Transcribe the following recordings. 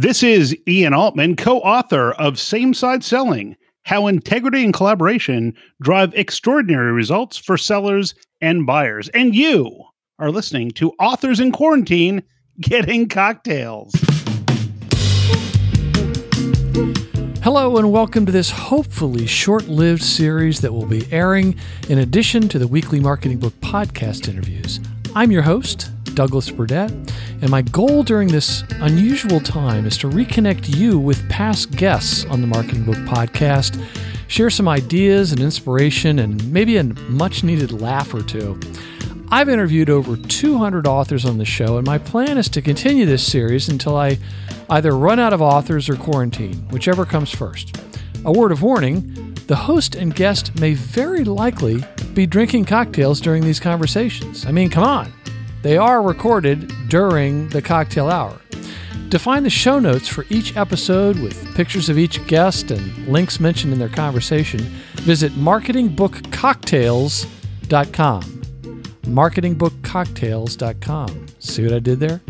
This is Ian Altman, co author of Same Side Selling How Integrity and Collaboration Drive Extraordinary Results for Sellers and Buyers. And you are listening to Authors in Quarantine Getting Cocktails. Hello, and welcome to this hopefully short lived series that will be airing in addition to the weekly Marketing Book podcast interviews. I'm your host, Douglas Burdett, and my goal during this unusual time is to reconnect you with past guests on the Marketing Book Podcast, share some ideas and inspiration, and maybe a much needed laugh or two. I've interviewed over 200 authors on the show, and my plan is to continue this series until I either run out of authors or quarantine, whichever comes first. A word of warning the host and guest may very likely be drinking cocktails during these conversations. I mean, come on. They are recorded during the cocktail hour. To find the show notes for each episode with pictures of each guest and links mentioned in their conversation, visit marketingbookcocktails.com. Marketingbookcocktails.com. See what I did there?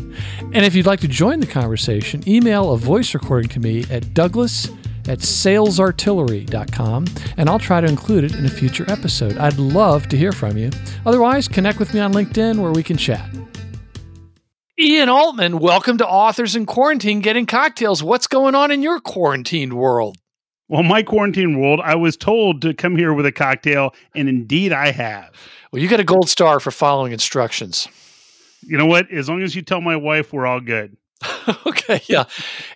And if you'd like to join the conversation, email a voice recording to me at douglas at salesartillery.com, and I'll try to include it in a future episode. I'd love to hear from you. Otherwise, connect with me on LinkedIn where we can chat. Ian Altman, welcome to Authors in Quarantine Getting Cocktails. What's going on in your quarantined world? Well, my quarantine world, I was told to come here with a cocktail, and indeed I have. Well, you get a gold star for following instructions. You know what? As long as you tell my wife, we're all good. okay, yeah.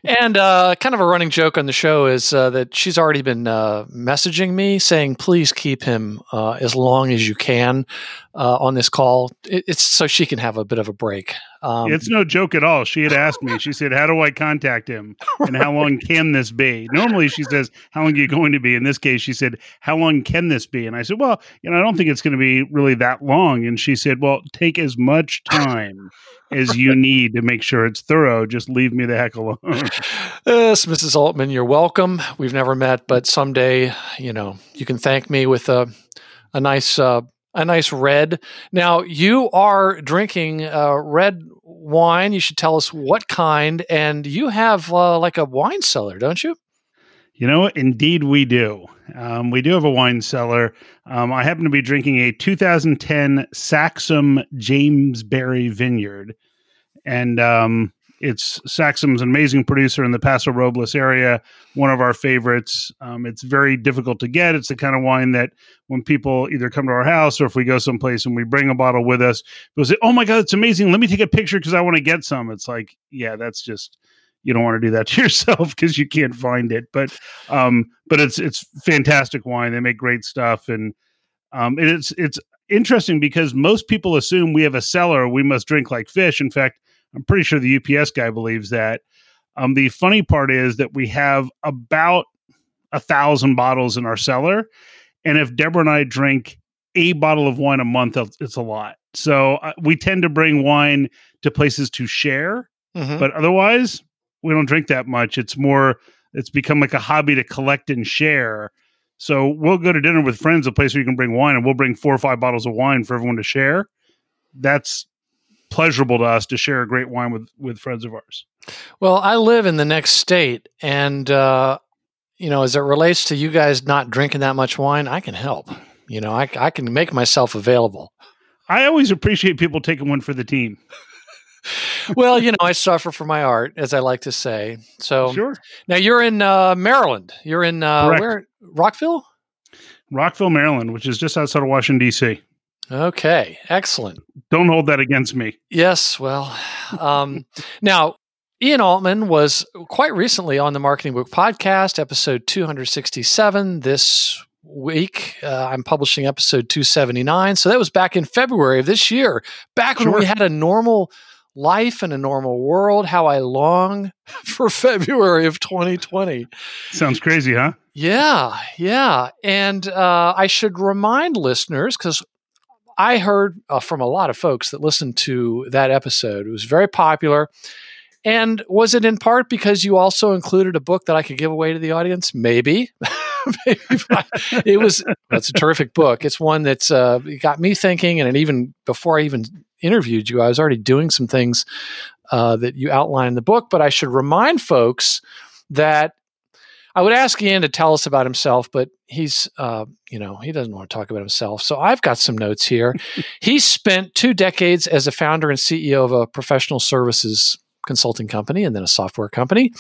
And uh, kind of a running joke on the show is uh, that she's already been uh, messaging me saying, please keep him uh, as long as you can uh, on this call. It, it's so she can have a bit of a break. Um, it's no joke at all. She had asked me, she said, How do I contact him? And how long can this be? Normally she says, How long are you going to be? In this case, she said, How long can this be? And I said, Well, you know, I don't think it's going to be really that long. And she said, Well, take as much time as you need to make sure it's thorough. Just leave me the heck alone. yes, Mrs. Altman, you're welcome. We've never met, but someday, you know, you can thank me with a, a nice, uh, a nice red. Now you are drinking uh, red wine. You should tell us what kind, and you have uh, like a wine cellar, don't you? You know, indeed we do. Um, we do have a wine cellar. Um, I happen to be drinking a 2010 Saxum James Berry Vineyard, and um, it's Saxum's amazing producer in the Paso Robles area, one of our favorites. Um, it's very difficult to get. It's the kind of wine that when people either come to our house or if we go someplace and we bring a bottle with us, they'll say, "Oh my god, it's amazing! Let me take a picture because I want to get some." It's like, yeah, that's just you don't want to do that to yourself because you can't find it. But um, but it's it's fantastic wine. They make great stuff, and um, it's it's interesting because most people assume we have a cellar we must drink like fish. In fact I'm pretty sure the UPS guy believes that. Um, the funny part is that we have about a thousand bottles in our cellar, and if Deborah and I drink a bottle of wine a month, it's a lot. So uh, we tend to bring wine to places to share, mm-hmm. but otherwise we don't drink that much. It's more it's become like a hobby to collect and share. So we'll go to dinner with friends, a place where you can bring wine, and we'll bring four or five bottles of wine for everyone to share. That's pleasurable to us to share a great wine with with friends of ours. Well, I live in the next state, and uh, you know, as it relates to you guys not drinking that much wine, I can help. You know, I, I can make myself available. I always appreciate people taking one for the team. well, you know, I suffer for my art, as I like to say. So, sure. Now you're in uh, Maryland. You're in uh, where? Rockville. Rockville, Maryland, which is just outside of Washington D.C. Okay, excellent. Don't hold that against me. Yes, well, um, now Ian Altman was quite recently on the Marketing Book Podcast, episode 267. This week, uh, I'm publishing episode 279. So that was back in February of this year, back when we had a normal life in a normal world. How I long for February of 2020. Sounds crazy, huh? Yeah, yeah. And uh, I should remind listeners, because I heard uh, from a lot of folks that listened to that episode. It was very popular. And was it in part because you also included a book that I could give away to the audience? Maybe. Maybe it was. That's a terrific book. It's one that's uh, got me thinking, and it even before I even interviewed you, I was already doing some things uh, that you outline in the book. But I should remind folks that I would ask Ian to tell us about himself, but he's, uh, you know, he doesn't want to talk about himself. So I've got some notes here. he spent two decades as a founder and CEO of a professional services consulting company and then a software company.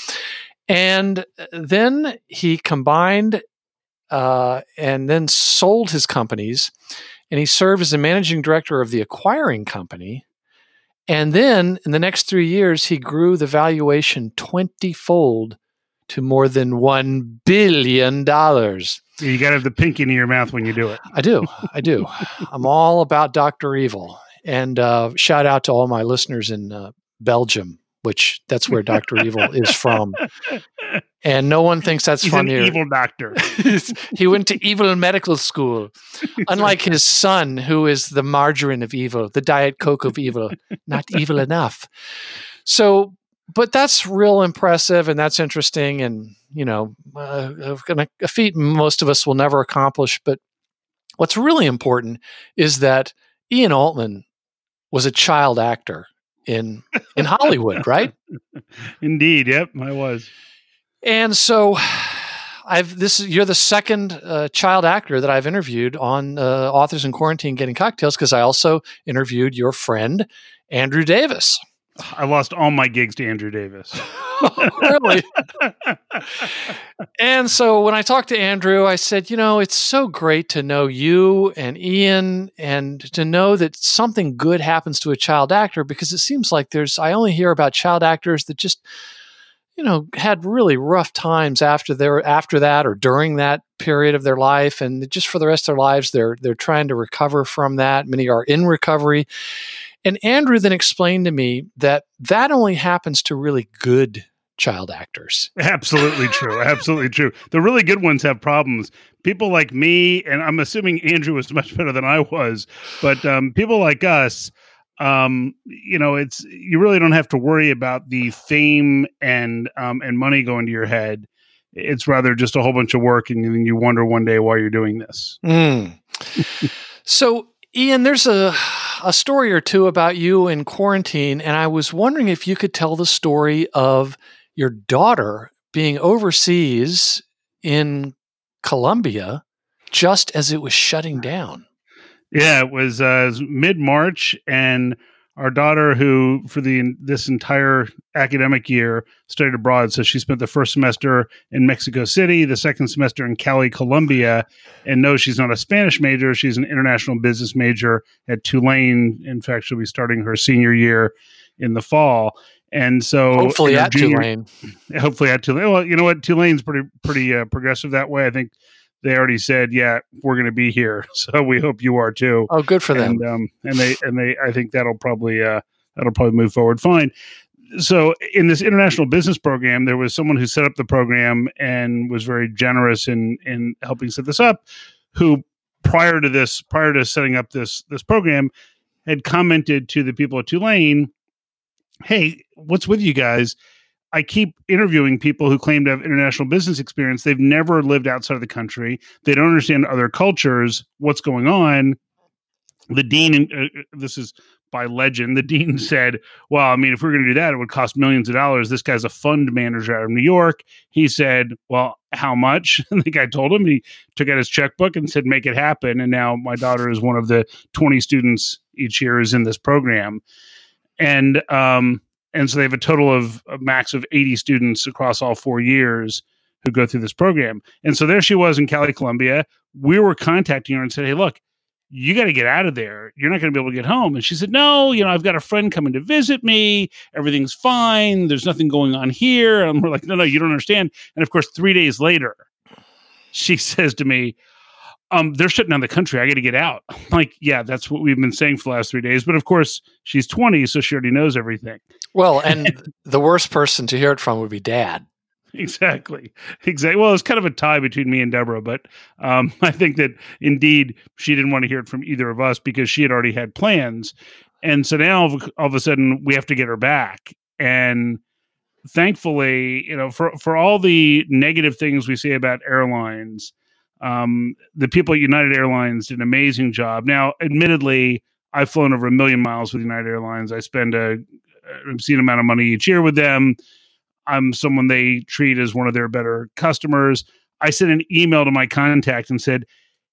And then he combined uh, and then sold his companies. And he served as the managing director of the acquiring company. And then in the next three years, he grew the valuation 20 fold to more than $1 billion. You got to have the pinky in your mouth when you do it. I do. I do. I'm all about Dr. Evil. And uh, shout out to all my listeners in uh, Belgium, which that's where Dr. Evil is from. And no one thinks that's He's funny. an evil doctor. he went to evil medical school, unlike his son, who is the margarine of evil, the diet coke of evil, not evil enough. So, but that's real impressive and that's interesting and you know uh, a feat most of us will never accomplish but what's really important is that ian altman was a child actor in in hollywood right indeed yep i was and so I've this you're the second uh, child actor that I've interviewed on uh, Authors in Quarantine Getting Cocktails because I also interviewed your friend Andrew Davis. I lost all my gigs to Andrew Davis. really? and so when I talked to Andrew, I said, you know, it's so great to know you and Ian and to know that something good happens to a child actor because it seems like there's, I only hear about child actors that just, you know, had really rough times after their after that or during that period of their life, and just for the rest of their lives, they're they're trying to recover from that. Many are in recovery, and Andrew then explained to me that that only happens to really good child actors. Absolutely true. Absolutely true. The really good ones have problems. People like me, and I'm assuming Andrew was much better than I was, but um, people like us, um, you know, it's you really don't have to worry about the fame and um, and money going to your head. It's rather just a whole bunch of work, and then you wonder one day why you're doing this. Mm. so Ian, there's a a story or two about you in quarantine, and I was wondering if you could tell the story of your daughter being overseas in Colombia just as it was shutting down. Yeah, it was, uh, was mid March, and our daughter, who for the this entire academic year studied abroad, so she spent the first semester in Mexico City, the second semester in Cali, Colombia, and no, she's not a Spanish major; she's an international business major at Tulane. In fact, she'll be starting her senior year in the fall. And so, hopefully at junior, Tulane, hopefully at Tulane. Well, you know what, Tulane's pretty pretty uh, progressive that way. I think they already said, yeah, we're going to be here. So we hope you are too. Oh, good for them. And, um, and they, and they, I think that'll probably, uh, that'll probably move forward fine. So in this international business program, there was someone who set up the program and was very generous in, in helping set this up, who prior to this, prior to setting up this, this program had commented to the people at Tulane, Hey, what's with you guys? I keep interviewing people who claim to have international business experience. They've never lived outside of the country. They don't understand other cultures, what's going on. The dean, uh, uh this is by legend, the dean said, Well, I mean, if we are going to do that, it would cost millions of dollars. This guy's a fund manager out of New York. He said, Well, how much? And the guy told him, he took out his checkbook and said, Make it happen. And now my daughter is one of the 20 students each year is in this program. And, um, and so they have a total of a max of 80 students across all four years who go through this program. And so there she was in Cali, Colombia We were contacting her and said, Hey, look, you got to get out of there. You're not going to be able to get home. And she said, No, you know, I've got a friend coming to visit me. Everything's fine. There's nothing going on here. And we're like, No, no, you don't understand. And of course, three days later, she says to me, um, they're shutting down the country. I got to get out. I'm like, yeah, that's what we've been saying for the last three days. But of course, she's 20, so she already knows everything. Well, and the worst person to hear it from would be dad. Exactly. Exactly. Well, it's kind of a tie between me and Deborah, but um, I think that indeed she didn't want to hear it from either of us because she had already had plans. And so now all of, all of a sudden we have to get her back. And thankfully, you know, for, for all the negative things we say about airlines, um, the people at United Airlines did an amazing job. Now, admittedly, I've flown over a million miles with United Airlines. I spend a obscene amount of money each year with them. I'm someone they treat as one of their better customers. I sent an email to my contact and said,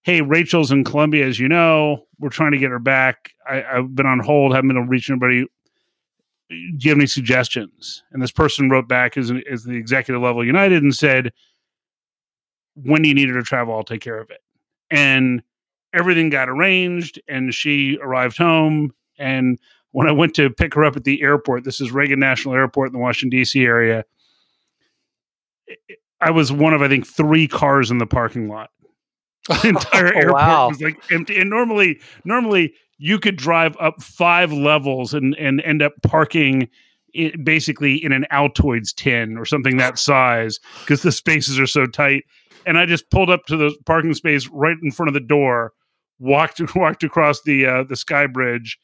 Hey, Rachel's in Colombia, as you know. We're trying to get her back. I, have been on hold, haven't been able to reach anybody. Do you have any suggestions? And this person wrote back as, as the executive level United and said, When do you need her to travel? I'll take care of it. And everything got arranged, and she arrived home. And when I went to pick her up at the airport, this is Reagan National Airport in the Washington, D.C. area, I was one of, I think, three cars in the parking lot. The entire oh, airport wow. was like empty. And normally, normally you could drive up five levels and, and end up parking it, basically in an Altoids tin or something that size because the spaces are so tight. And I just pulled up to the parking space right in front of the door, walked walked across the uh, the sky bridge,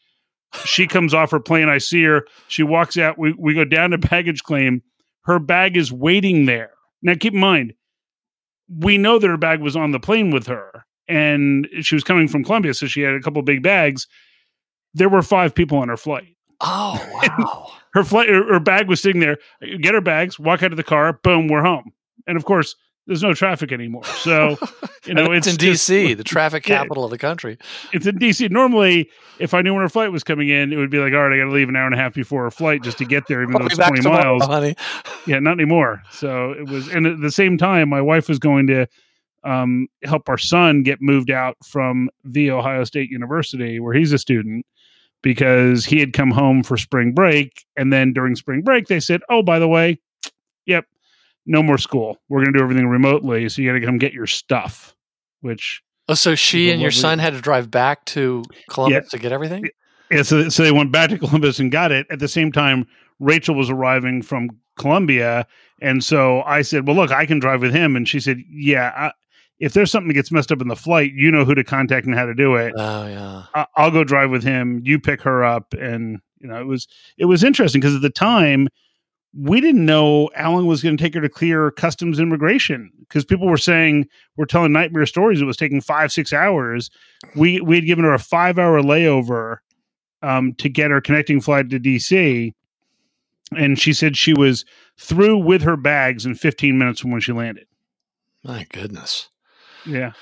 she comes off her plane. I see her. She walks out. We, we go down to baggage claim. Her bag is waiting there. Now, keep in mind, we know that her bag was on the plane with her and she was coming from Colombia, So she had a couple big bags. There were five people on her flight. Oh, wow. her flight, her, her bag was sitting there. Get her bags, walk out of the car, boom, we're home. And of course, there's no traffic anymore. So, you know, it's, it's, in DC, the traffic capital yeah, of the country. It's in DC. Normally, if I knew when her flight was coming in, it would be like, all right, I got to leave an hour and a half before her flight just to get there, even though it's 20 tomorrow, miles. Honey. Yeah, not anymore. So it was, and at the same time, my wife was going to um, help our son get moved out from the Ohio State University, where he's a student, because he had come home for spring break. And then during spring break, they said, oh, by the way, no more school. We're going to do everything remotely. So you got to come get your stuff, which. Oh, so she and your son had to drive back to Columbus yeah. to get everything? Yeah. So, so they went back to Columbus and got it. At the same time, Rachel was arriving from Colombia. And so I said, well, look, I can drive with him. And she said, yeah, I, if there's something that gets messed up in the flight, you know who to contact and how to do it. Oh yeah. I, will go drive with him. You pick her up. And, you know, it was, it was interesting because at the time, we didn't know Alan was going to take her to clear customs immigration because people were saying we're telling nightmare stories. It was taking five six hours. We we had given her a five hour layover um, to get her connecting flight to DC, and she said she was through with her bags in 15 minutes from when she landed. My goodness. Yeah.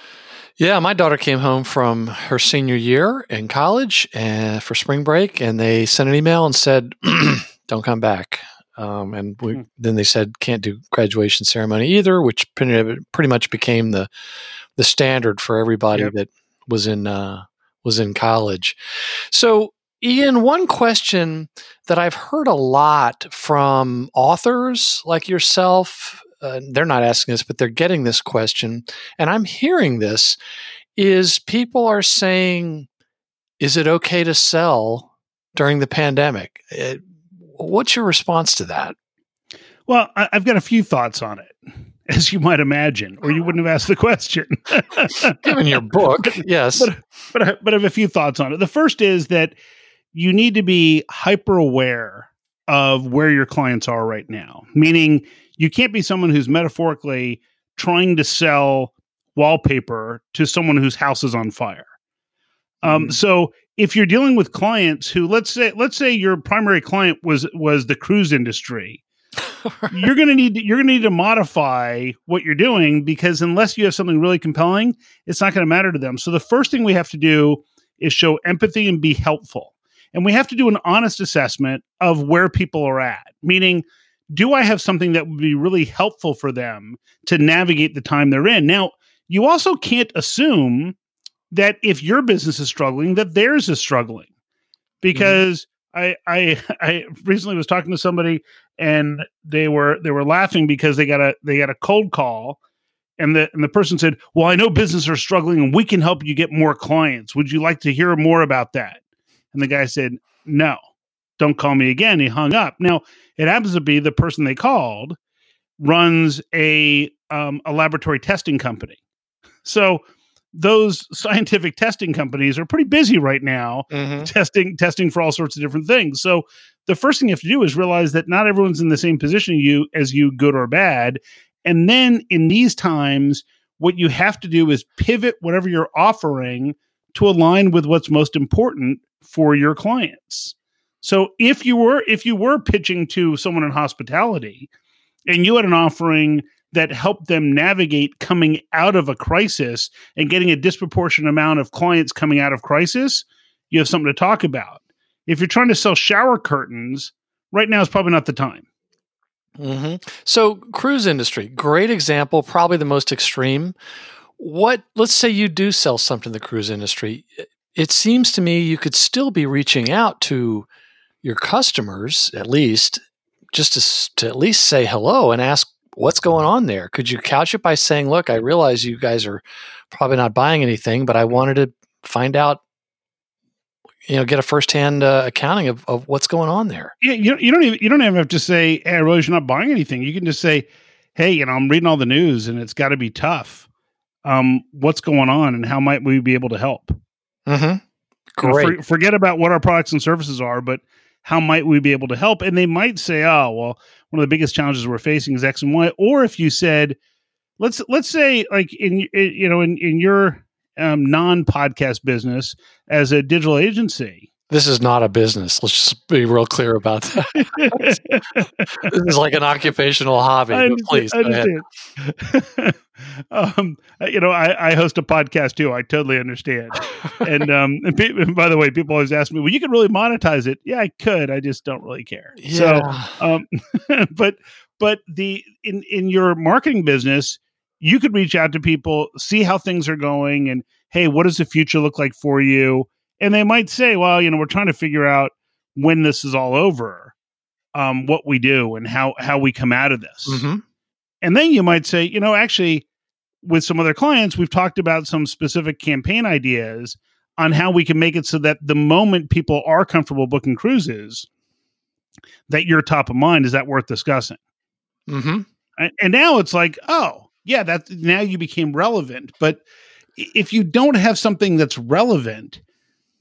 Yeah, my daughter came home from her senior year in college uh, for spring break, and they sent an email and said, "Don't come back." Um, and we, mm. then they said can't do graduation ceremony either, which pretty, pretty much became the the standard for everybody yep. that was in uh, was in college. So, Ian, one question that I've heard a lot from authors like yourself, uh, they're not asking this, but they're getting this question, and I'm hearing this: is people are saying, "Is it okay to sell during the pandemic?" It, What's your response to that? Well, I, have got a few thoughts on it, as you might imagine, or you wouldn't have asked the question. Given your book, yes. But, but, I, but I have a few thoughts on it. The first is that you need to be hyper aware of where your clients are right now, meaning you can't be someone who's metaphorically trying to sell wallpaper to someone whose house is on fire. Um, mm. So if you're dealing with clients who let's say let's say your primary client was was the cruise industry right. you're going to need you're going to need to modify what you're doing because unless you have something really compelling it's not going to matter to them so the first thing we have to do is show empathy and be helpful and we have to do an honest assessment of where people are at meaning do i have something that would be really helpful for them to navigate the time they're in now you also can't assume that if your business is struggling, that theirs is struggling. Because mm-hmm. I I I recently was talking to somebody and they were they were laughing because they got a they got a cold call and the and the person said, "Well, I know businesses are struggling and we can help you get more clients. Would you like to hear more about that?" And the guy said, "No. Don't call me again." He hung up. Now, it happens to be the person they called runs a um, a laboratory testing company. So those scientific testing companies are pretty busy right now mm-hmm. testing testing for all sorts of different things. So the first thing you have to do is realize that not everyone's in the same position you as you good or bad. And then in these times what you have to do is pivot whatever you're offering to align with what's most important for your clients. So if you were if you were pitching to someone in hospitality and you had an offering that helped them navigate coming out of a crisis and getting a disproportionate amount of clients coming out of crisis, you have something to talk about. If you're trying to sell shower curtains, right now is probably not the time. Mm-hmm. So, cruise industry, great example, probably the most extreme. What, let's say you do sell something to the cruise industry. It seems to me you could still be reaching out to your customers, at least, just to, to at least say hello and ask what's going on there. Could you couch it by saying, look, I realize you guys are probably not buying anything, but I wanted to find out you know get a firsthand uh, accounting of, of what's going on there. Yeah, you, you don't even you don't even have to say, "Hey, I realize you're not buying anything." You can just say, "Hey, you know, I'm reading all the news, and it's got to be tough. Um, what's going on, and how might we be able to help?" Mm-hmm. Great. You know, for, forget about what our products and services are, but how might we be able to help? And they might say, "Oh, well, one of the biggest challenges we're facing is X and Y." Or if you said, "Let's let's say, like in you know in in your um, non podcast business as a digital agency. This is not a business. Let's just be real clear about that. this is like an occupational hobby. I please, um, you know, I, I, host a podcast too. I totally understand. and, um, and, pe- by the way, people always ask me, "Well, you could really monetize it." Yeah, I could. I just don't really care. Yeah. So, um, but but the in in your marketing business, you could reach out to people, see how things are going, and hey, what does the future look like for you? And they might say, well, you know, we're trying to figure out when this is all over, um, what we do and how how we come out of this. Mm-hmm. And then you might say, you know, actually, with some other clients, we've talked about some specific campaign ideas on how we can make it so that the moment people are comfortable booking cruises, that you're top of mind. Is that worth discussing? Mm-hmm. And, and now it's like, oh, yeah, that now you became relevant. But if you don't have something that's relevant,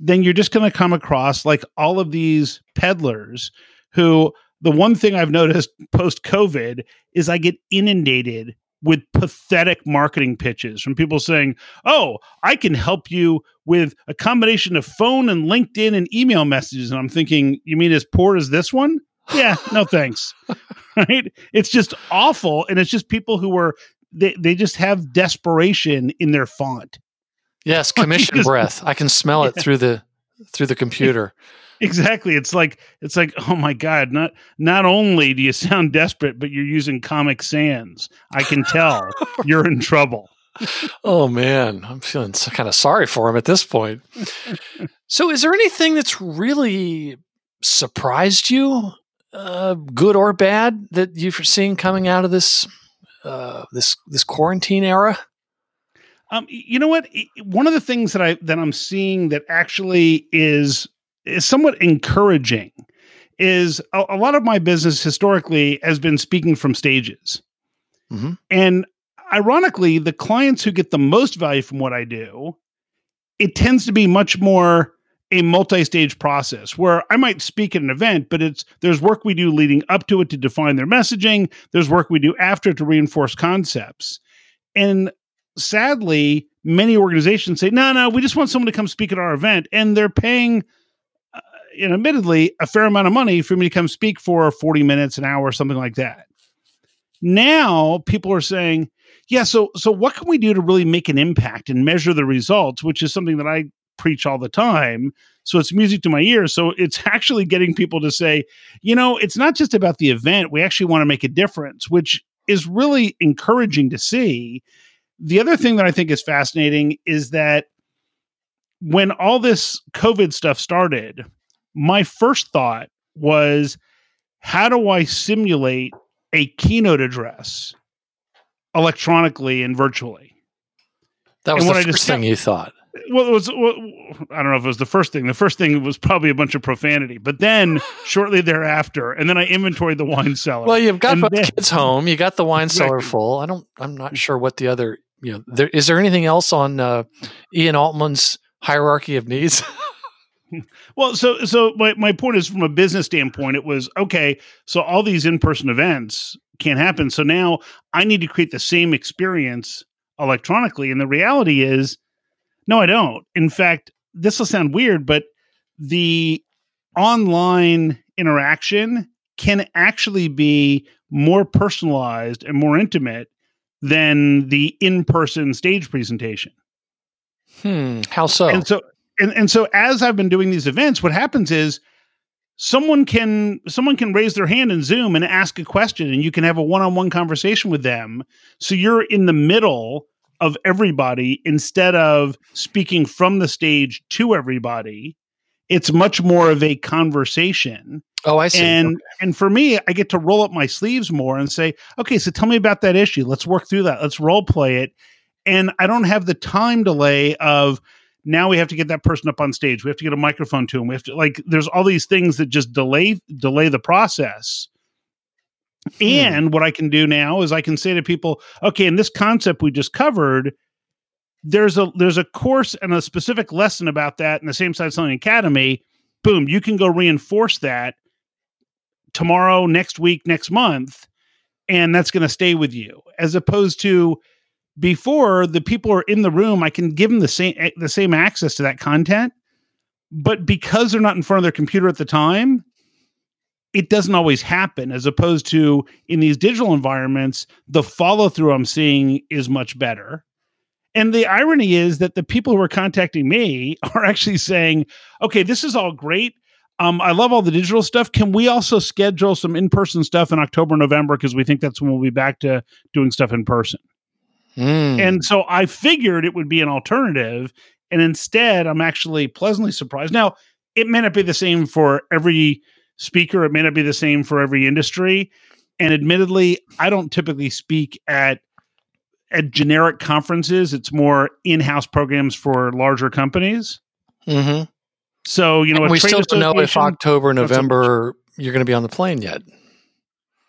then you're just going to come across like all of these peddlers who the one thing I've noticed post COVID is I get inundated with pathetic marketing pitches from people saying, Oh, I can help you with a combination of phone and LinkedIn and email messages. And I'm thinking, You mean as poor as this one? Yeah, no thanks. right? It's just awful. And it's just people who are they, they just have desperation in their font. Yes, commission just, breath. I can smell it through the through the computer. Exactly. It's like it's like, oh my God, not not only do you sound desperate, but you're using Comic Sans. I can tell you're in trouble. oh man, I'm feeling so kind of sorry for him at this point. so is there anything that's really surprised you, uh, good or bad, that you've seen coming out of this uh, this this quarantine era? Um, you know what? One of the things that I that I'm seeing that actually is is somewhat encouraging is a, a lot of my business historically has been speaking from stages, mm-hmm. and ironically, the clients who get the most value from what I do, it tends to be much more a multi-stage process where I might speak at an event, but it's there's work we do leading up to it to define their messaging. There's work we do after to reinforce concepts. And sadly, many organizations say, "No, no, we just want someone to come speak at our event," and they're paying, uh, know, admittedly, a fair amount of money for me to come speak for 40 minutes, an hour, something like that. Now, people are saying, "Yeah, so so what can we do to really make an impact and measure the results?" Which is something that I preach all the time. So it's music to my ears. So it's actually getting people to say, you know, it's not just about the event. We actually want to make a difference, which is really encouraging to see. The other thing that I think is fascinating is that when all this COVID stuff started, my first thought was, how do I simulate a keynote address electronically and virtually? That was and the first thing you thought well, it was well, I don't know if it was the first thing. The first thing was probably a bunch of profanity, but then shortly thereafter, and then I inventoried the wine cellar. Well, you've got both then, kids home. You got the wine cellar full. I don't. I'm not sure what the other. You know, there is there anything else on uh, Ian Altman's hierarchy of needs? well, so so my my point is from a business standpoint, it was okay. So all these in person events can't happen. So now I need to create the same experience electronically, and the reality is no, I don't. In fact, this will sound weird, but the online interaction can actually be more personalized and more intimate than the in-person stage presentation. Hmm. How so? And so and, and so as I've been doing these events, what happens is someone can someone can raise their hand in Zoom and ask a question and you can have a one-on-one conversation with them. So you're in the middle of everybody instead of speaking from the stage to everybody. It's much more of a conversation. Oh, I see. And okay. and for me, I get to roll up my sleeves more and say, okay, so tell me about that issue. Let's work through that. Let's role play it. And I don't have the time delay of now we have to get that person up on stage. We have to get a microphone to them. We have to like there's all these things that just delay delay the process. Hmm. And what I can do now is I can say to people, okay, in this concept we just covered, there's a there's a course and a specific lesson about that in the same side selling academy. Boom, you can go reinforce that tomorrow, next week, next month, and that's going to stay with you. As opposed to before the people are in the room, I can give them the same eh, the same access to that content, but because they're not in front of their computer at the time, it doesn't always happen. As opposed to in these digital environments, the follow through I'm seeing is much better. And the irony is that the people who are contacting me are actually saying, "Okay, this is all great. Um, I love all the digital stuff. Can we also schedule some in person stuff in October, November? Because we think that's when we'll be back to doing stuff in person." Hmm. And so I figured it would be an alternative. And instead, I'm actually pleasantly surprised. Now, it may not be the same for every speaker, it may not be the same for every industry. And admittedly, I don't typically speak at at generic conferences. It's more in-house programs for larger companies. Mhm. So, you know, we still don't know if October. November you're going to be on the plane yet.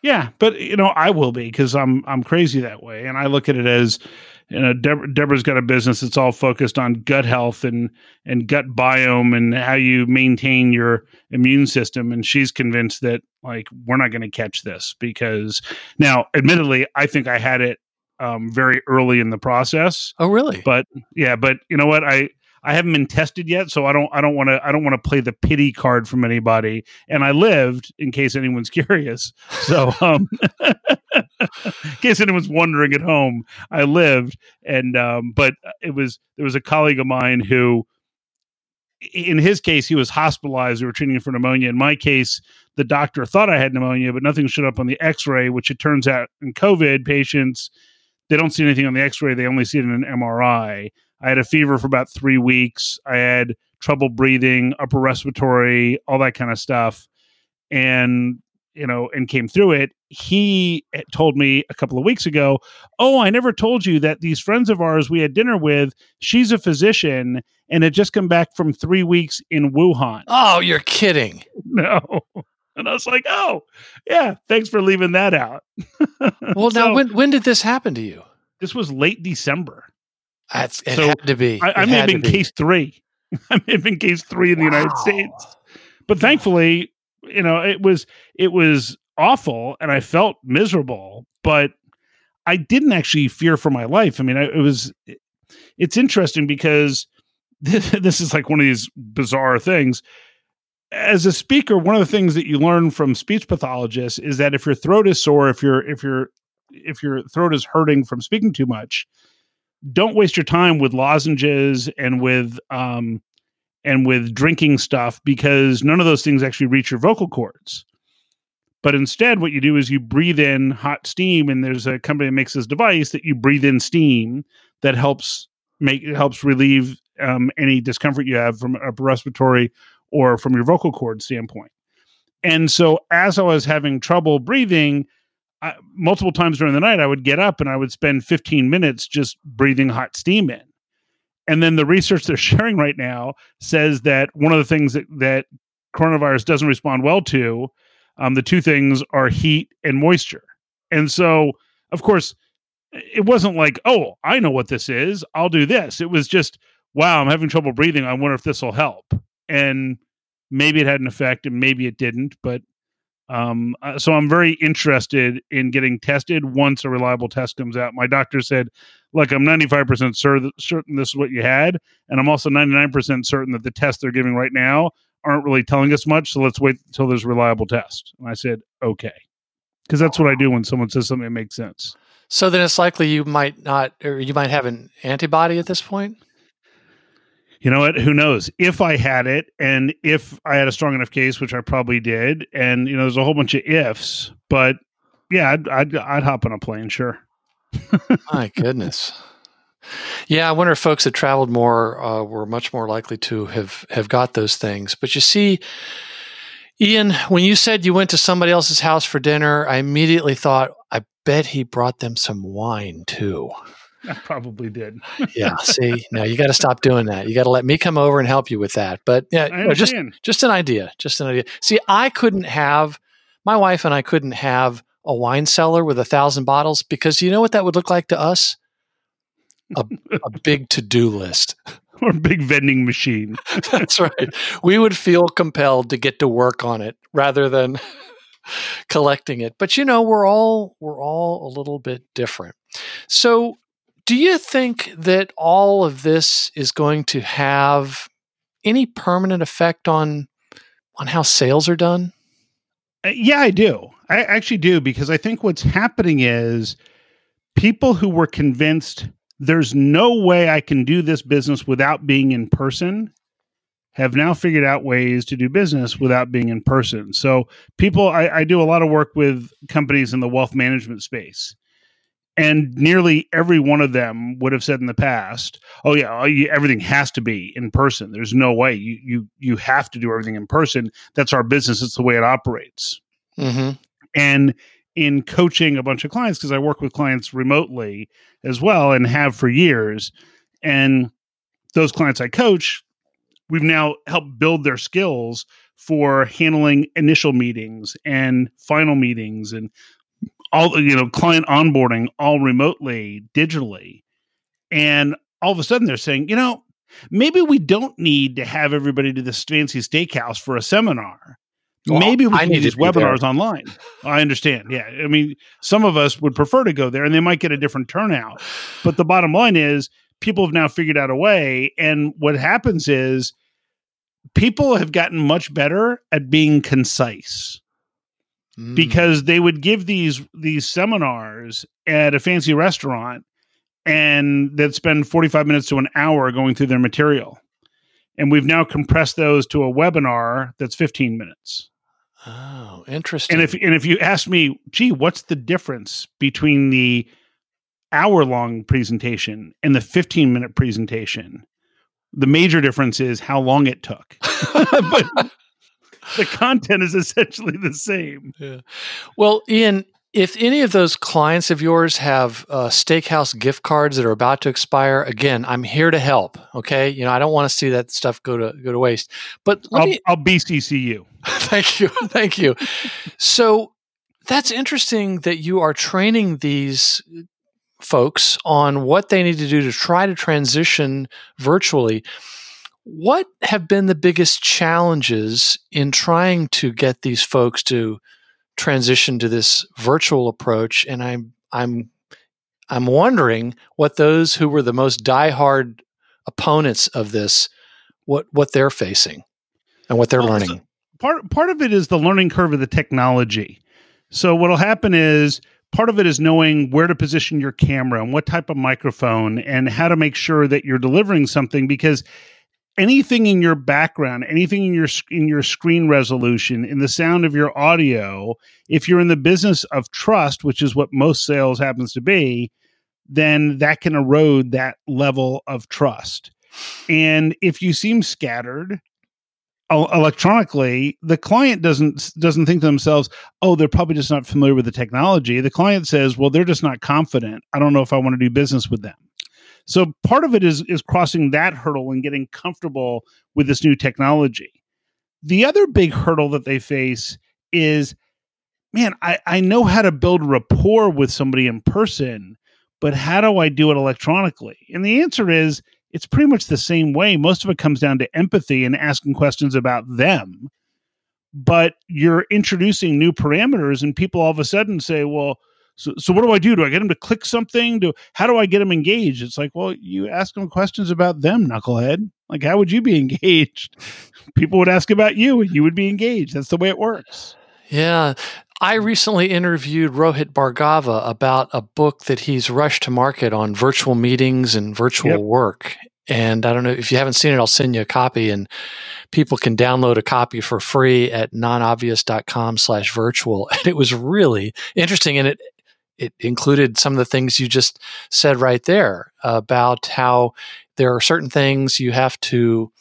Yeah, but you know, I will be because I'm I'm crazy that way, and I look at it as you know, Deb- Deborah's got a business that's all focused on gut health and and gut biome and how you maintain your immune system, and she's convinced that like we're not going to catch this because now, admittedly, I think I had it um, very early in the process, Oh, really? but yeah, but you know what I. I haven't been tested yet, so I don't. I don't want to. I don't want to play the pity card from anybody. And I lived, in case anyone's curious. So, um, in case anyone's wondering at home, I lived, and um, but it was there was a colleague of mine who, in his case, he was hospitalized. We were treating him for pneumonia. In my case, the doctor thought I had pneumonia, but nothing showed up on the X-ray. Which it turns out in COVID patients, they don't see anything on the X-ray. They only see it in an MRI. I had a fever for about three weeks. I had trouble breathing, upper respiratory, all that kind of stuff. And, you know, and came through it. He eh, told me a couple of weeks ago, Oh, I never told you that these friends of ours we had dinner with, she's a physician and had just come back from three weeks in Wuhan. Oh, you're kidding. No. And I was like, Oh, yeah, thanks for leaving that out. Well, now when when did this happen to you? this was late December. That's it So, had to be. I, I It may have been be. case three. I may have been case three in the United States. But thankfully, you know, it was it was awful and I felt miserable, but I didn't actually fear for my life. I mean, I, it was it's interesting because this is like one of these bizarre things. As a speaker, one of the things that you learn from speech pathologists is that if your throat is sore, if your if your if your throat is hurting from speaking too much, don't waste your time with lozenges and with um and with drinking stuff because none of those things actually reach your vocal cords. But instead, what you do is you breathe in hot steam, and there's a company that makes this device that you breathe in steam that helps make helps relieve um, any discomfort you have from a respiratory or from your vocal cord standpoint. And so, as I was having trouble breathing, I, multiple times during the night, I would get up and I would spend 15 minutes just breathing hot steam in. And then the research they're sharing right now says that one of the things that, that coronavirus doesn't respond well to, um, the two things are heat and moisture. And so, of course, it wasn't like, oh, I know what this is. I'll do this. It was just, wow, I'm having trouble breathing. I wonder if this will help. And maybe it had an effect and maybe it didn't. But um, uh, so I'm very interested in getting tested once a reliable test comes out. My doctor said, look, I'm 95% cer- certain this is what you had. And I'm also 99% certain that the tests they're giving right now aren't really telling us much. So let's wait until there's a reliable test. And I said, okay. Because that's what I do when someone says something that makes sense. So then it's likely you might not, or you might have an antibody at this point? You know what? Who knows? If I had it and if I had a strong enough case, which I probably did, and, you know, there's a whole bunch of ifs, but yeah, I'd, I'd, I'd hop on a plane, sure. My goodness. Yeah, I wonder if folks that traveled more uh, were much more likely to have have got those things. But you see, Ian, when you said you went to somebody else's house for dinner, I immediately thought, I bet he brought them some wine too. I probably did. yeah. See, now you got to stop doing that. You got to let me come over and help you with that. But yeah, just just an idea. Just an idea. See, I couldn't have my wife and I couldn't have a wine cellar with a thousand bottles because you know what that would look like to us? A, a big to do list. Or a big vending machine. That's right. We would feel compelled to get to work on it rather than collecting it. But you know, we're all we're all a little bit different. So do you think that all of this is going to have any permanent effect on on how sales are done? Uh, yeah, I do. I actually do because I think what's happening is people who were convinced there's no way I can do this business without being in person have now figured out ways to do business without being in person. So, people, I, I do a lot of work with companies in the wealth management space and nearly every one of them would have said in the past oh yeah everything has to be in person. There's no way. You you you have to do everything in person. That's our business. It's the way it operates. Mm-hmm. and in coaching a bunch of clients because i work with clients remotely as well and have for years and those clients i coach we've now helped build their skills for handling initial meetings and final meetings and all you know client onboarding all remotely digitally. And all of a sudden they're saying you know maybe we don't need to have everybody to this fancy steakhouse for a seminar. Well, maybe we I can do these webinars there. online. I understand yeah. I mean some of us would prefer to go there and they might get a different turnout. But the bottom line is people have now figured out a way and what happens is people have gotten much better at being concise mm. because they would give these these seminars at a fancy restaurant and they'd spend 45 minutes to an hour going through their material. And we've now compressed those to a webinar that's 15 minutes. Oh, interesting. And if and if you ask me, gee, what's the difference between the hour long presentation and the 15 minute presentation? The major difference is how long it took. but the content is essentially the same. Yeah. Well, Ian, if any of those clients of yours have uh, steakhouse gift cards that are about to expire, again, I'm here to help. Okay, you know I don't want to see that stuff go to go to waste. But I'll, me, I'll BCC you. thank you, thank you. so that's interesting that you are training these folks on what they need to do to try to transition virtually. What have been the biggest challenges in trying to get these folks to transition to this virtual approach? And I'm I'm I'm wondering what those who were the most diehard opponents of this, what what they're facing and what they're well, learning. So part part of it is the learning curve of the technology. So what'll happen is part of it is knowing where to position your camera and what type of microphone and how to make sure that you're delivering something because anything in your background, anything in your in your screen resolution, in the sound of your audio, if you're in the business of trust, which is what most sales happens to be, then that can erode that level of trust. And if you seem scattered electronically, the client doesn't doesn't think to themselves, "Oh, they're probably just not familiar with the technology." The client says, "Well, they're just not confident. I don't know if I want to do business with them." So part of it is is crossing that hurdle and getting comfortable with this new technology. The other big hurdle that they face is man, I, I know how to build rapport with somebody in person, but how do I do it electronically? And the answer is it's pretty much the same way. Most of it comes down to empathy and asking questions about them. But you're introducing new parameters, and people all of a sudden say, well, so, so what do I do? Do I get them to click something? Do how do I get them engaged? It's like, well, you ask them questions about them, knucklehead. Like, how would you be engaged? People would ask about you and you would be engaged. That's the way it works. Yeah. I recently interviewed Rohit Bhargava about a book that he's rushed to market on virtual meetings and virtual yep. work. And I don't know if you haven't seen it, I'll send you a copy and people can download a copy for free at nonobvious.com slash virtual. And it was really interesting. And it, it included some of the things you just said right there about how there are certain things you have to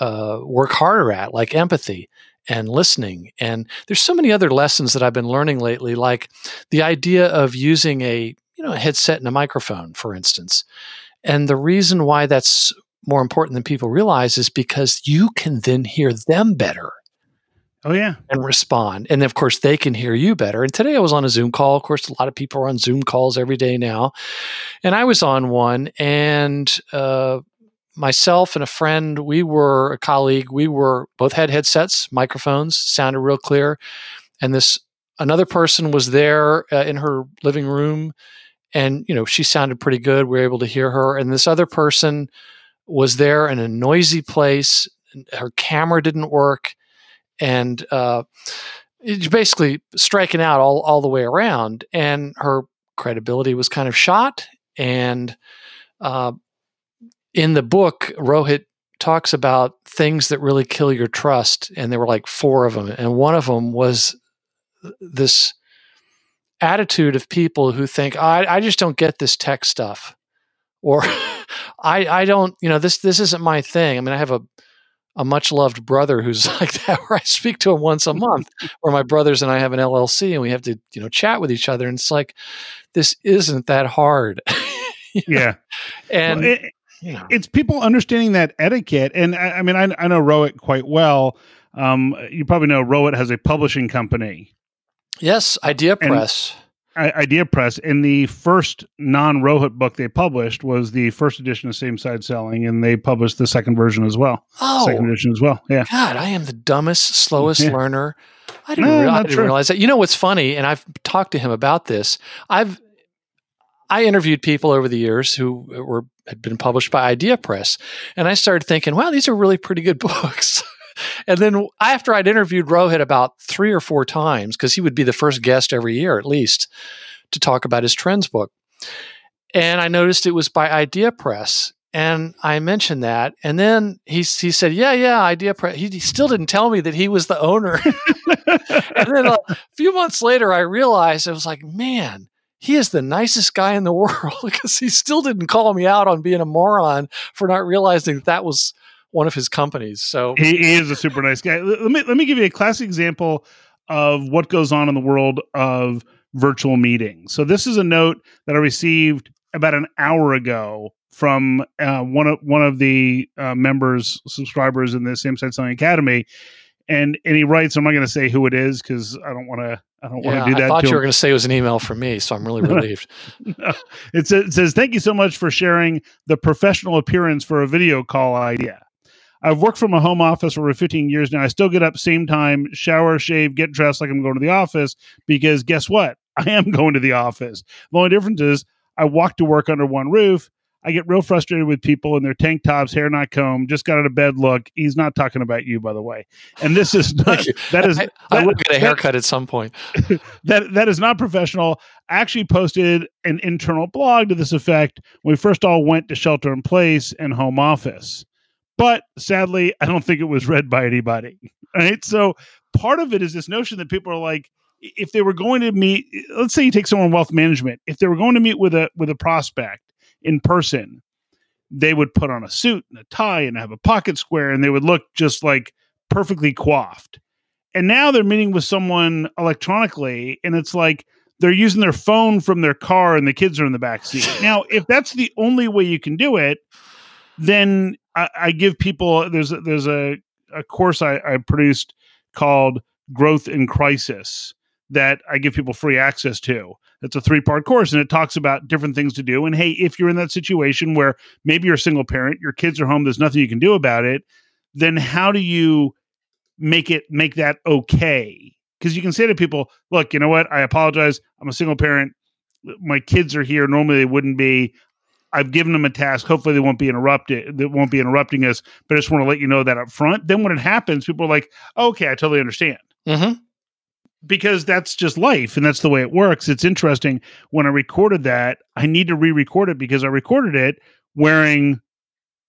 uh, work harder at, like empathy and listening. And there's so many other lessons that I've been learning lately, like the idea of using a you know a headset and a microphone, for instance. And the reason why that's more important than people realize is because you can then hear them better. Oh yeah, and respond, and of course they can hear you better. And today I was on a Zoom call. Of course, a lot of people are on Zoom calls every day now, and I was on one, and uh, myself and a friend, we were a colleague, we were both had headsets, microphones, sounded real clear. And this another person was there uh, in her living room and you know, she sounded pretty good. We were able to hear her and this other person was there in a noisy place. Her camera didn't work and uh basically striking out all, all the way around and her credibility was kind of shot and uh, in the book, Rohit talks about things that really kill your trust, and there were like four of them, and one of them was this attitude of people who think I, I just don't get this tech stuff, or I I don't you know this this isn't my thing. I mean, I have a a much loved brother who's like that, where I speak to him once a month, where my brothers and I have an LLC and we have to you know chat with each other, and it's like this isn't that hard. yeah, and. Well, it, it's people understanding that etiquette. And I, I mean, I, I know Rohit quite well. Um, you probably know Rohit has a publishing company. Yes, Idea Press. And Idea Press. And the first non Rohit book they published was the first edition of Same Side Selling, and they published the second version as well. Oh, second edition as well. Yeah. God, I am the dumbest, slowest yeah. learner. I didn't, no, I didn't realize that. You know what's funny, and I've talked to him about this. I've I interviewed people over the years who were had been published by Idea Press, and I started thinking, wow, these are really pretty good books. And then after I'd interviewed Rohit about three or four times, because he would be the first guest every year at least to talk about his trends book, and I noticed it was by Idea Press. And I mentioned that, and then he he said, "Yeah, yeah, Idea Press." He, he still didn't tell me that he was the owner. and then a few months later, I realized I was like, "Man, he is the nicest guy in the world because he still didn't call me out on being a moron for not realizing that that was one of his companies. So he, is a super nice guy. Let me let me give you a classic example of what goes on in the world of virtual meetings. So this is a note that I received about an hour ago from uh, one of one of the uh, members subscribers in the Same Side Selling Academy, and and he writes. I'm not going to say who it is because I don't want to I don't yeah, want to do that. I thought you were going to say it was an email from me, so I'm really relieved. no. it, says, it says, Thank you so much for sharing the professional appearance for a video call idea. I've worked from a home office for over 15 years now. I still get up same time, shower, shave, get dressed like I'm going to the office because guess what? I am going to the office. The only difference is I walk to work under one roof I get real frustrated with people in their tank tops, hair not combed, just got out of bed look. He's not talking about you, by the way. And this is not, that is. I, I will get a haircut that, at some point. that that is not professional. I actually posted an internal blog to this effect when we first all went to shelter in place and home office. But sadly, I don't think it was read by anybody. Right. So part of it is this notion that people are like, if they were going to meet, let's say you take someone in wealth management, if they were going to meet with a with a prospect in person, they would put on a suit and a tie and have a pocket square and they would look just like perfectly coiffed. And now they're meeting with someone electronically and it's like they're using their phone from their car and the kids are in the back seat. now, if that's the only way you can do it, then I, I give people there's there's a, a course I, I produced called Growth in Crisis that I give people free access to. It's a three part course and it talks about different things to do. And hey, if you're in that situation where maybe you're a single parent, your kids are home, there's nothing you can do about it, then how do you make it make that okay? Because you can say to people, look, you know what? I apologize. I'm a single parent. My kids are here. Normally they wouldn't be. I've given them a task. Hopefully, they won't be interrupted. They won't be interrupting us. But I just want to let you know that up front. Then when it happens, people are like, "Okay, I totally understand." Mm-hmm. Because that's just life, and that's the way it works. It's interesting. When I recorded that, I need to re-record it because I recorded it wearing,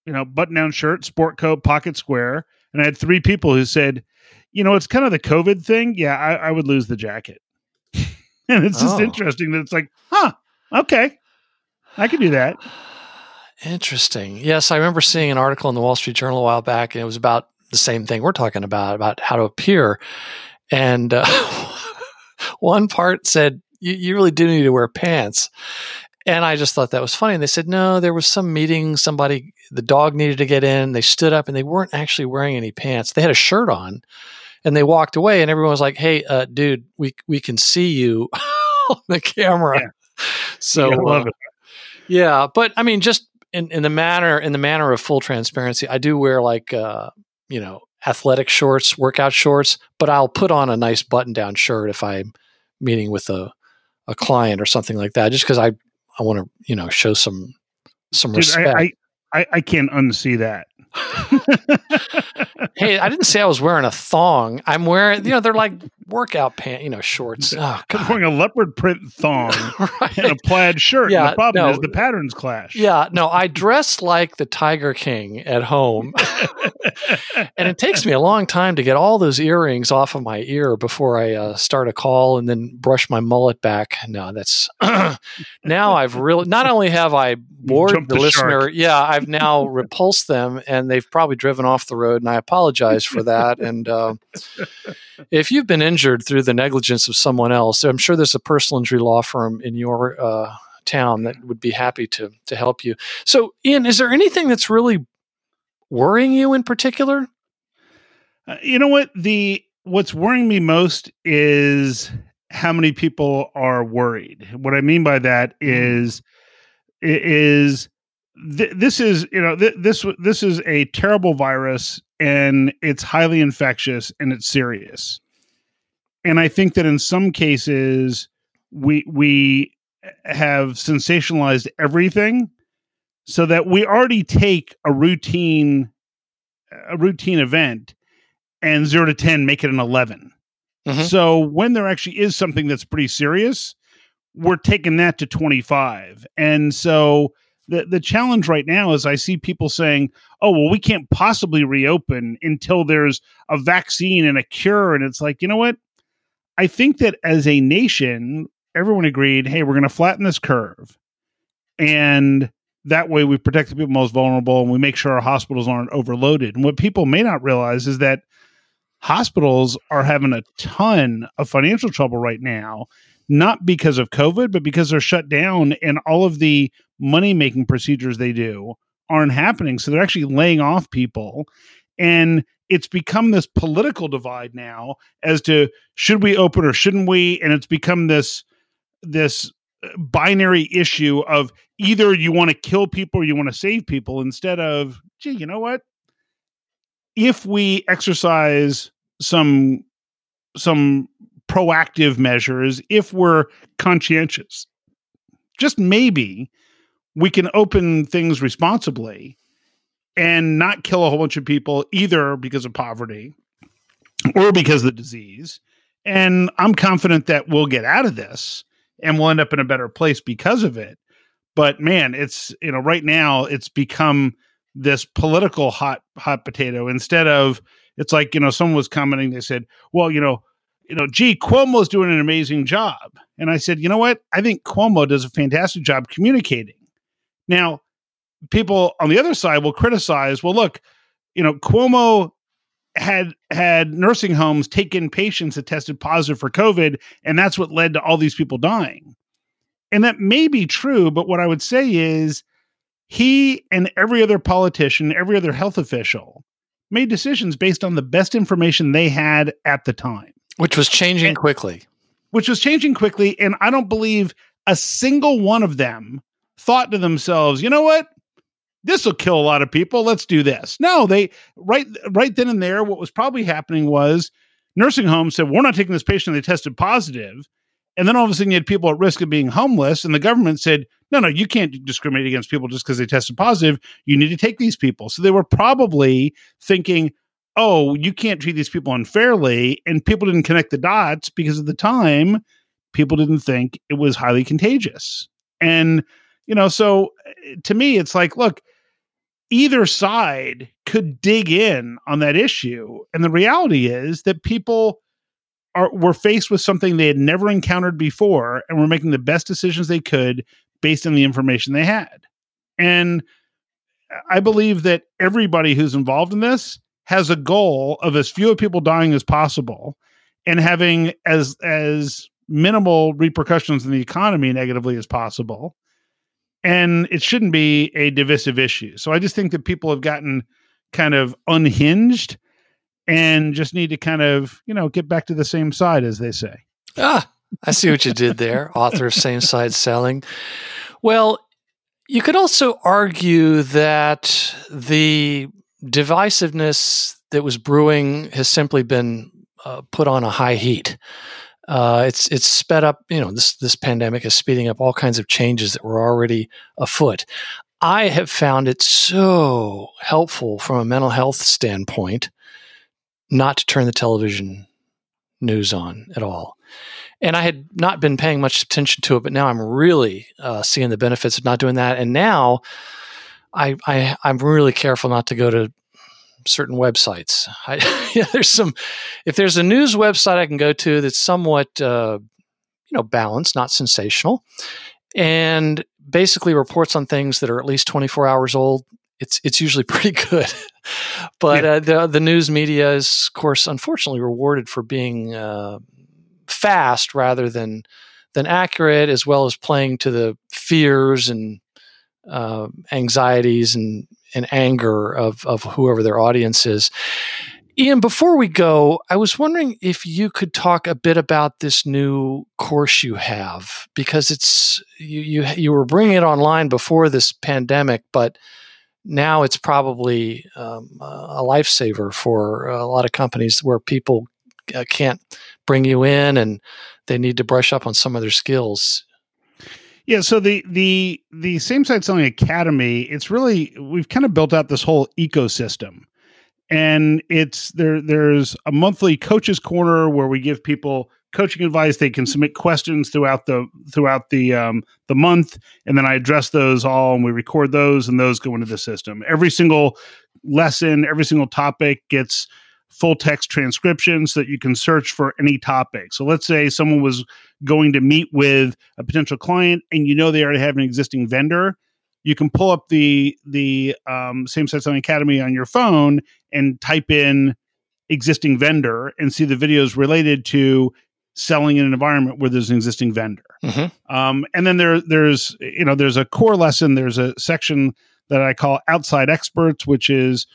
you know, button-down shirt, sport coat, pocket square, and I had three people who said, "You know, it's kind of the COVID thing. Yeah, I, I would lose the jacket." and it's just Oh. interesting that it's like, huh, okay, I can do that. Interesting. Yes, I remember seeing an article in the Wall Street Journal a while back, and it was about the same thing we're talking about about how to appear. And uh, one part said, you, "You really do need to wear pants." And I just thought that was funny. And they said, "No, there was some meeting. Somebody, the dog needed to get in. They stood up, and they weren't actually wearing any pants. They had a shirt on." And they walked away, and everyone was like, "Hey, uh, dude, we we can see you on the camera." Yeah. So I love uh, it. Yeah, but I mean, just in, in the manner in the manner of full transparency, I do wear like uh, you know athletic shorts, workout shorts, but I'll put on a nice button down shirt if I'm meeting with a a client or something like that, just because I I want to you know show some some Dude, respect. I, I, I, I can't unsee that. hey, I didn't say I was wearing a thong. I'm wearing you know they're like workout pants, you know shorts. Oh, I'm wearing a leopard print thong right. and a plaid shirt. and Yeah, the problem no. is the patterns clash. Yeah, no, I dress like the Tiger King at home. and it takes me a long time to get all those earrings off of my ear before I uh, start a call and then brush my mullet back. No, that's now I've really not only have I bored the, the listener, yeah, I've now repulsed them and they've probably driven off the road, and I apologize for that. And uh, if you've been injured through the negligence of someone else, I'm sure there's a personal injury law firm in your uh, town that would be happy to to help you. So, Ian, is there anything that's really worrying you in particular? Uh, you know what? The what's worrying me most is how many people are worried. What I mean by that is i- is th- this is you know th- this this is a terrible virus and it's highly infectious and it's serious. And I think that in some cases we we have sensationalized everything so that we already take a routine a routine event and 0 to 10 make it an 11. Mhm. So when there actually is something that's pretty serious, we're taking that to 25. And so the the challenge right now is I see people saying, "Oh, well we can't possibly reopen until there's a vaccine and a cure." And it's like, "You know what? I think that as a nation, everyone agreed, "Hey, we're going to flatten this curve." And that way we protect the people most vulnerable and we make sure our hospitals aren't overloaded. And what people may not realize is that hospitals are having a ton of financial trouble right now, not because of COVID, but because they're shut down and all of the money making procedures they do aren't happening. So they're actually laying off people. And it's become this political divide now as to should we open or shouldn't we? And it's become this this uh, binary issue of either you want to kill people or you want to save people instead of gee you know what if we exercise some some proactive measures if we're conscientious. Just maybe we can open things responsibly and not kill a whole bunch of people either because of poverty or because of the disease. And i'm confident that we'll get out of this and we'll end up in a better place because of it. But man it's you know right now it's become this political hot hot potato. Instead of it's like you know someone was commenting they said well you know you know gee cuomo's doing an amazing job. And i said you know what? I think cuomo does a fantastic job communicating. Now people on the other side will criticize well look you know cuomo had had nursing homes take in patients that tested positive for covid and that's what led to all these people dying. And that may be true but what i would say is he and every other politician every other health official made decisions based on the best information they had at the time Which was changing And- quickly. which was changing quickly and i don't believe a single one of them thought to themselves you know what this will kill a lot of people let's do this no they right right then and there what was probably happening was nursing homes said we're not taking this patient they tested positive And then all of a sudden you had people at risk of being homeless, and the government said, no, no, you can't discriminate against people just because they tested positive. You need to take these people. So they were probably thinking, oh, you can't treat these people unfairly. And people didn't connect the dots because at the time, people didn't think it was highly contagious. And, you know, so eh, to me, it's like, look, either side could dig in on that issue. And the reality is that people are were faced with something they had never encountered before and were making the best decisions they could based on the information they had. And I believe that everybody who's involved in this has a goal of as few people dying as possible and having as as minimal repercussions in the economy negatively as possible and it shouldn't be a divisive issue. So I just think that people have gotten kind of unhinged and just need to kind of, you know, get back to the same side as they say. Ah, I see what you did there, author of Same Side Selling. Well, you could also argue that the divisiveness that was brewing has simply been uh, put on a high heat. Uh, it's it's sped up. You know, this this pandemic is speeding up all kinds of changes that were already afoot. I have found it so helpful from a mental health standpoint not to turn the television news on at all. And I had not been paying much attention to it, but now I'm really uh, seeing the benefits of not doing that. And now I, I I'm really careful not to go to certain websites. I, yeah, there's some. If there's a news website I can go to that's somewhat, uh, you know, balanced, not sensational, and basically reports on things that are at least 24 hours old, it's it's usually pretty good. but yeah. uh, the the news media is, of course, unfortunately rewarded for being uh, fast rather than than accurate, as well as playing to the fears and uh, anxieties and and anger of of whoever their audience is. Ian, before we go, I was wondering if you could talk a bit about this new course you have because it's you you, you were bringing it online before this pandemic, but now it's probably um, a lifesaver for a lot of companies where people uh, can't bring you in and they need to brush up on some of their skills. Yeah, so the the the same side selling academy, it's really we've kind of built out this whole ecosystem. And it's there there's a monthly coaches corner where we give people coaching advice. They can submit questions throughout the throughout the um, the month, and then I address those all, and we record those, and those go into the system. Every single lesson, every single topic gets full text transcriptions that you can search for any topic. So let's say someone was going to meet with a potential client and you know they already have an existing vendor, you can pull up the the um, same side selling academy on your phone and type in existing vendor and see the videos related to selling in an environment where there's an existing vendor. Mm-hmm. Um, and then there there's you know there's a core lesson. There's a section that I call outside experts, which is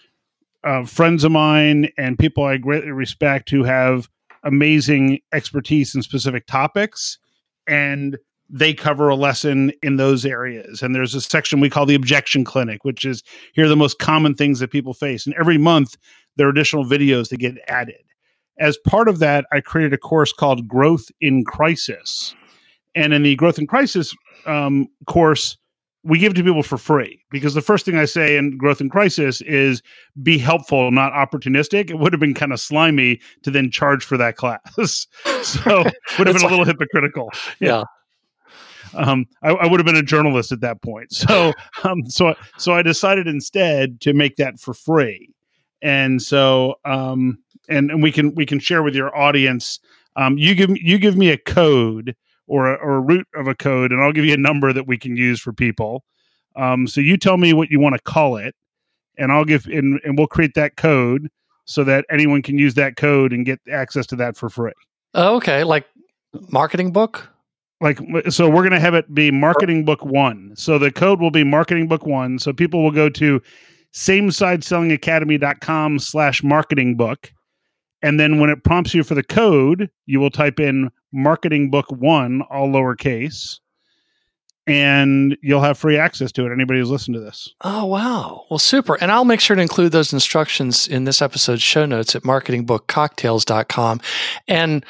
uh, friends of mine and people I greatly respect who have amazing expertise in specific topics, and they cover a lesson in those areas. And there's a section we call the objection clinic, which is here are the most common things that people face. And every month there are additional videos that get added. As part of that, I created a course called Growth in Crisis. And in the Growth in Crisis um, course, we give to people for free because the first thing I say in Growth in Crisis is be helpful, not opportunistic. It would have been kind of slimy to then charge for that class. so would have been a little hypocritical. Yeah. Um, I, I, would have been a journalist at that point. So, um, so, so I decided instead to make that for free. And so, um, and, and we can, we can share with your audience. Um, you give, you give me a code or a, or a root of a code, and I'll give you a number that we can use for people. Um, so you tell me what you want to call it, and I'll give and, and we'll create that code so that anyone can use that code and get access to that for free. Oh, okay, like marketing book. Like so, we're gonna have it be marketing book one. So the code will be marketing book one. So people will go to samesidesellingacademy.com slash marketing book and then when it prompts you for the code, you will type in marketing book one, all lowercase, and you'll have free access to it. Anybody who's listened to this. Oh, wow. Well, super. And I'll make sure to include those instructions in this episode's show notes at marketingbookcocktails.com. And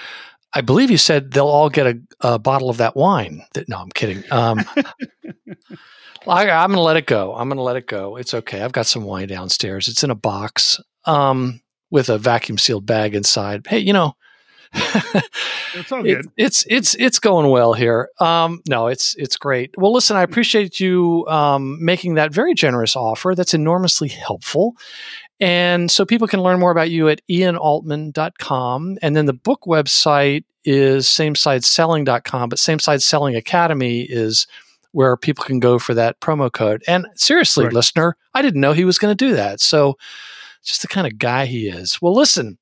I believe you said they'll all get a, a bottle of that wine. That, no, I'm kidding. Um, I, am going to let it go. I'm going to let it go. It's okay. I've got some wine downstairs. It's in a box um, with a vacuum sealed bag inside. Hey, you know, it's all good. It, it's it's it's going well here. Um, no, it's it's great. Well, listen, I appreciate you um, making that very generous offer. That's enormously helpful. And so people can learn more about you at ianaltman.com. And then the book website is samesideselling.com, but Same Side Selling Academy is where people can go for that promo code. And seriously, listener, I didn't know he was going to do that. So just the kind of guy he is. Well, listen,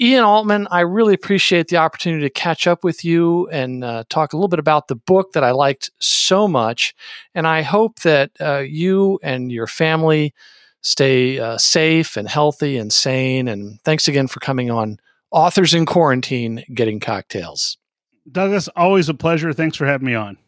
Ian Altman, I really appreciate the opportunity to catch up with you and uh, talk a little bit about the book that I liked so much. And I hope that uh, you and your family stay uh, safe and healthy and sane. And thanks again for coming on Authors in Quarantine Getting Cocktails. Douglas, always a pleasure. Thanks for having me on.